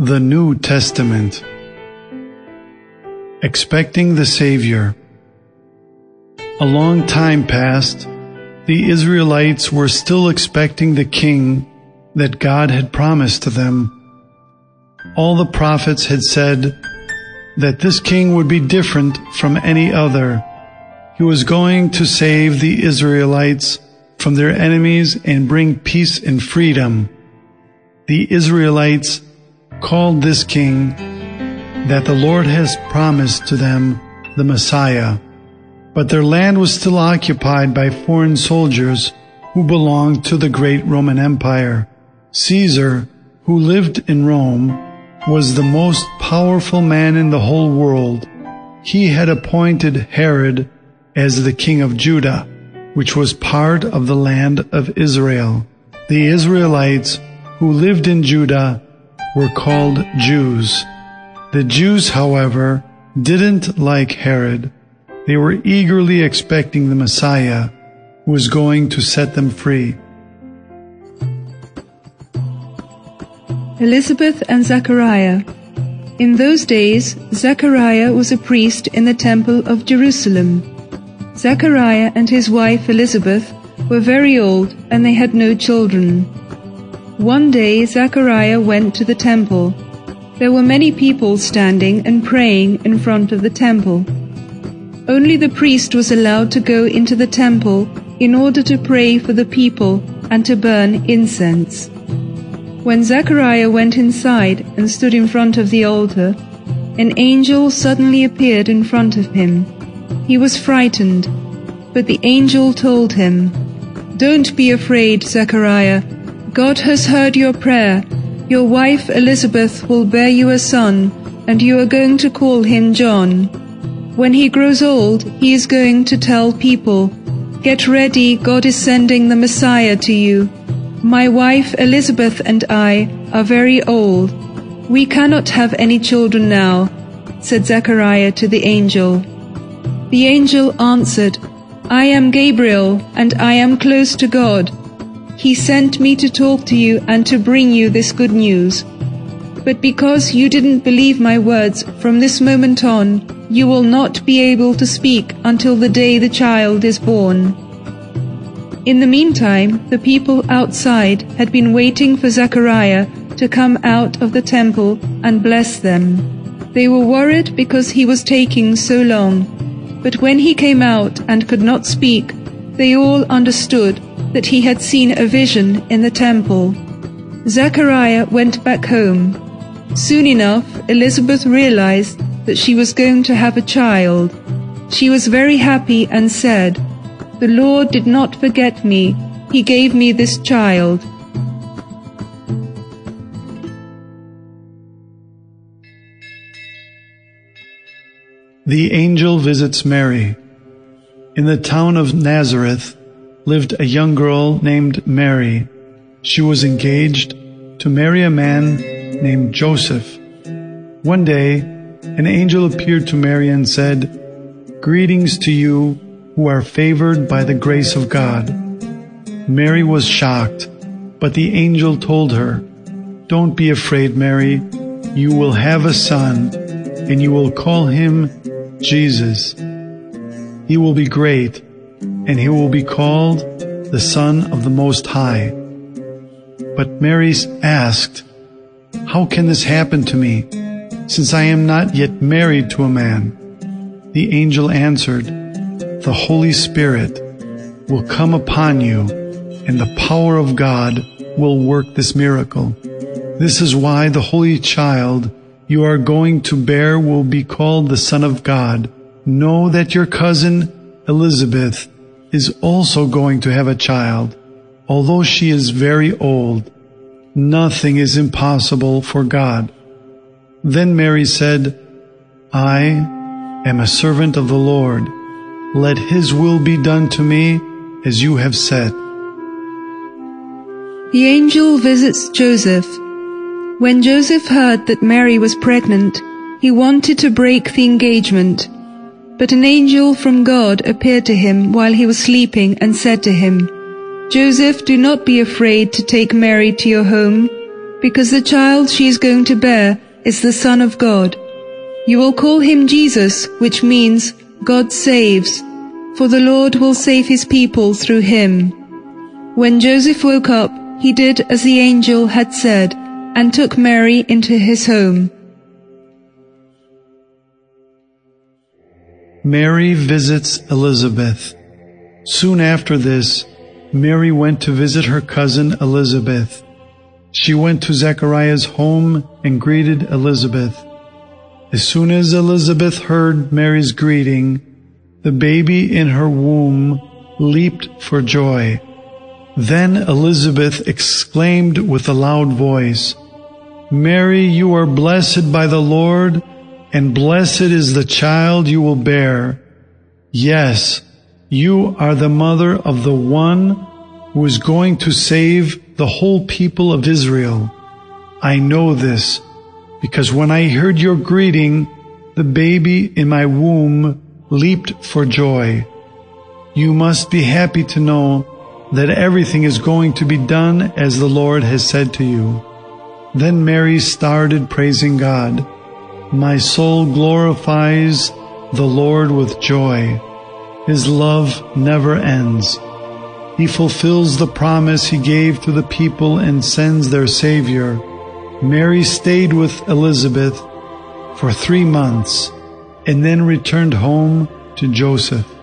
The New Testament Expecting the Savior A long time passed. The Israelites were still expecting the king that God had promised to them. All the prophets had said that this king would be different from any other. He was going to save the Israelites from their enemies and bring peace and freedom. The Israelites called this king that the Lord has promised to them the Messiah. But their land was still occupied by foreign soldiers who belonged to the great Roman Empire. Caesar, who lived in Rome, was the most powerful man in the whole world. He had appointed Herod as the king of Judah, which was part of the land of Israel. The Israelites who lived in Judah were called Jews. The Jews, however, didn't like Herod. They were eagerly expecting the Messiah who was going to set them free. Elizabeth and Zachariah. In those days, Zachariah was a priest in the temple of Jerusalem. Zachariah and his wife Elizabeth were very old and they had no children. One day Zachariah went to the temple. There were many people standing and praying in front of the temple. Only the priest was allowed to go into the temple in order to pray for the people and to burn incense. When Zachariah went inside and stood in front of the altar, an angel suddenly appeared in front of him. He was frightened, but the angel told him, Don't be afraid, Zachariah. God has heard your prayer. Your wife Elizabeth will bear you a son, and you are going to call him John. When he grows old, he is going to tell people, Get ready, God is sending the Messiah to you. My wife Elizabeth and I are very old. We cannot have any children now, said Zechariah to the angel. The angel answered, I am Gabriel, and I am close to God. He sent me to talk to you and to bring you this good news. But because you didn't believe my words, from this moment on, you will not be able to speak until the day the child is born. In the meantime, the people outside had been waiting for Zechariah to come out of the temple and bless them. They were worried because he was taking so long. But when he came out and could not speak, they all understood that he had seen a vision in the temple. Zechariah went back home. Soon enough, Elizabeth realized that she was going to have a child. She was very happy and said, The Lord did not forget me. He gave me this child. The angel visits Mary. In the town of Nazareth, lived a young girl named Mary. She was engaged to marry a man named Joseph. One day, an angel appeared to Mary and said, Greetings to you who are favored by the grace of God. Mary was shocked, but the angel told her, Don't be afraid, Mary. You will have a son, and you will call him Jesus. He will be great and he will be called the Son of the Most High. But Mary asked, How can this happen to me, since I am not yet married to a man? The angel answered, The Holy Spirit will come upon you, and the power of God will work this miracle. This is why the Holy Child you are going to bear will be called the Son of God. Know that your cousin Elizabeth is also going to have a child. Although she is very old, nothing is impossible for God. Then Mary said, I am a servant of the Lord. Let his will be done to me as you have said. The angel visits Joseph. When Joseph heard that Mary was pregnant, he wanted to break the engagement. But an angel from God appeared to him while he was sleeping and said to him, Joseph, do not be afraid to take Mary to your home, because the child she is going to bear is the Son of God. You will call him Jesus, which means God saves, for the Lord will save his people through him. When Joseph woke up, he did as the angel had said, and took Mary into his home. Mary visits Elizabeth. Soon after this, Mary went to visit her cousin Elizabeth. She went to Zechariah's home and greeted Elizabeth. As soon as Elizabeth heard Mary's greeting, the baby in her womb leaped for joy. Then Elizabeth exclaimed with a loud voice, Mary, you are blessed by the Lord, and blessed is the child you will bear. Yes, you are the mother of the one who is going to save the whole people of Israel. I know this because when I heard your greeting, the baby in my womb leaped for joy. You must be happy to know that everything is going to be done as the Lord has said to you. Then Mary started praising God. My soul glorifies the Lord with joy. His love never ends. He fulfills the promise he gave to the people and sends their Savior. Mary stayed with Elizabeth for three months and then returned home to Joseph.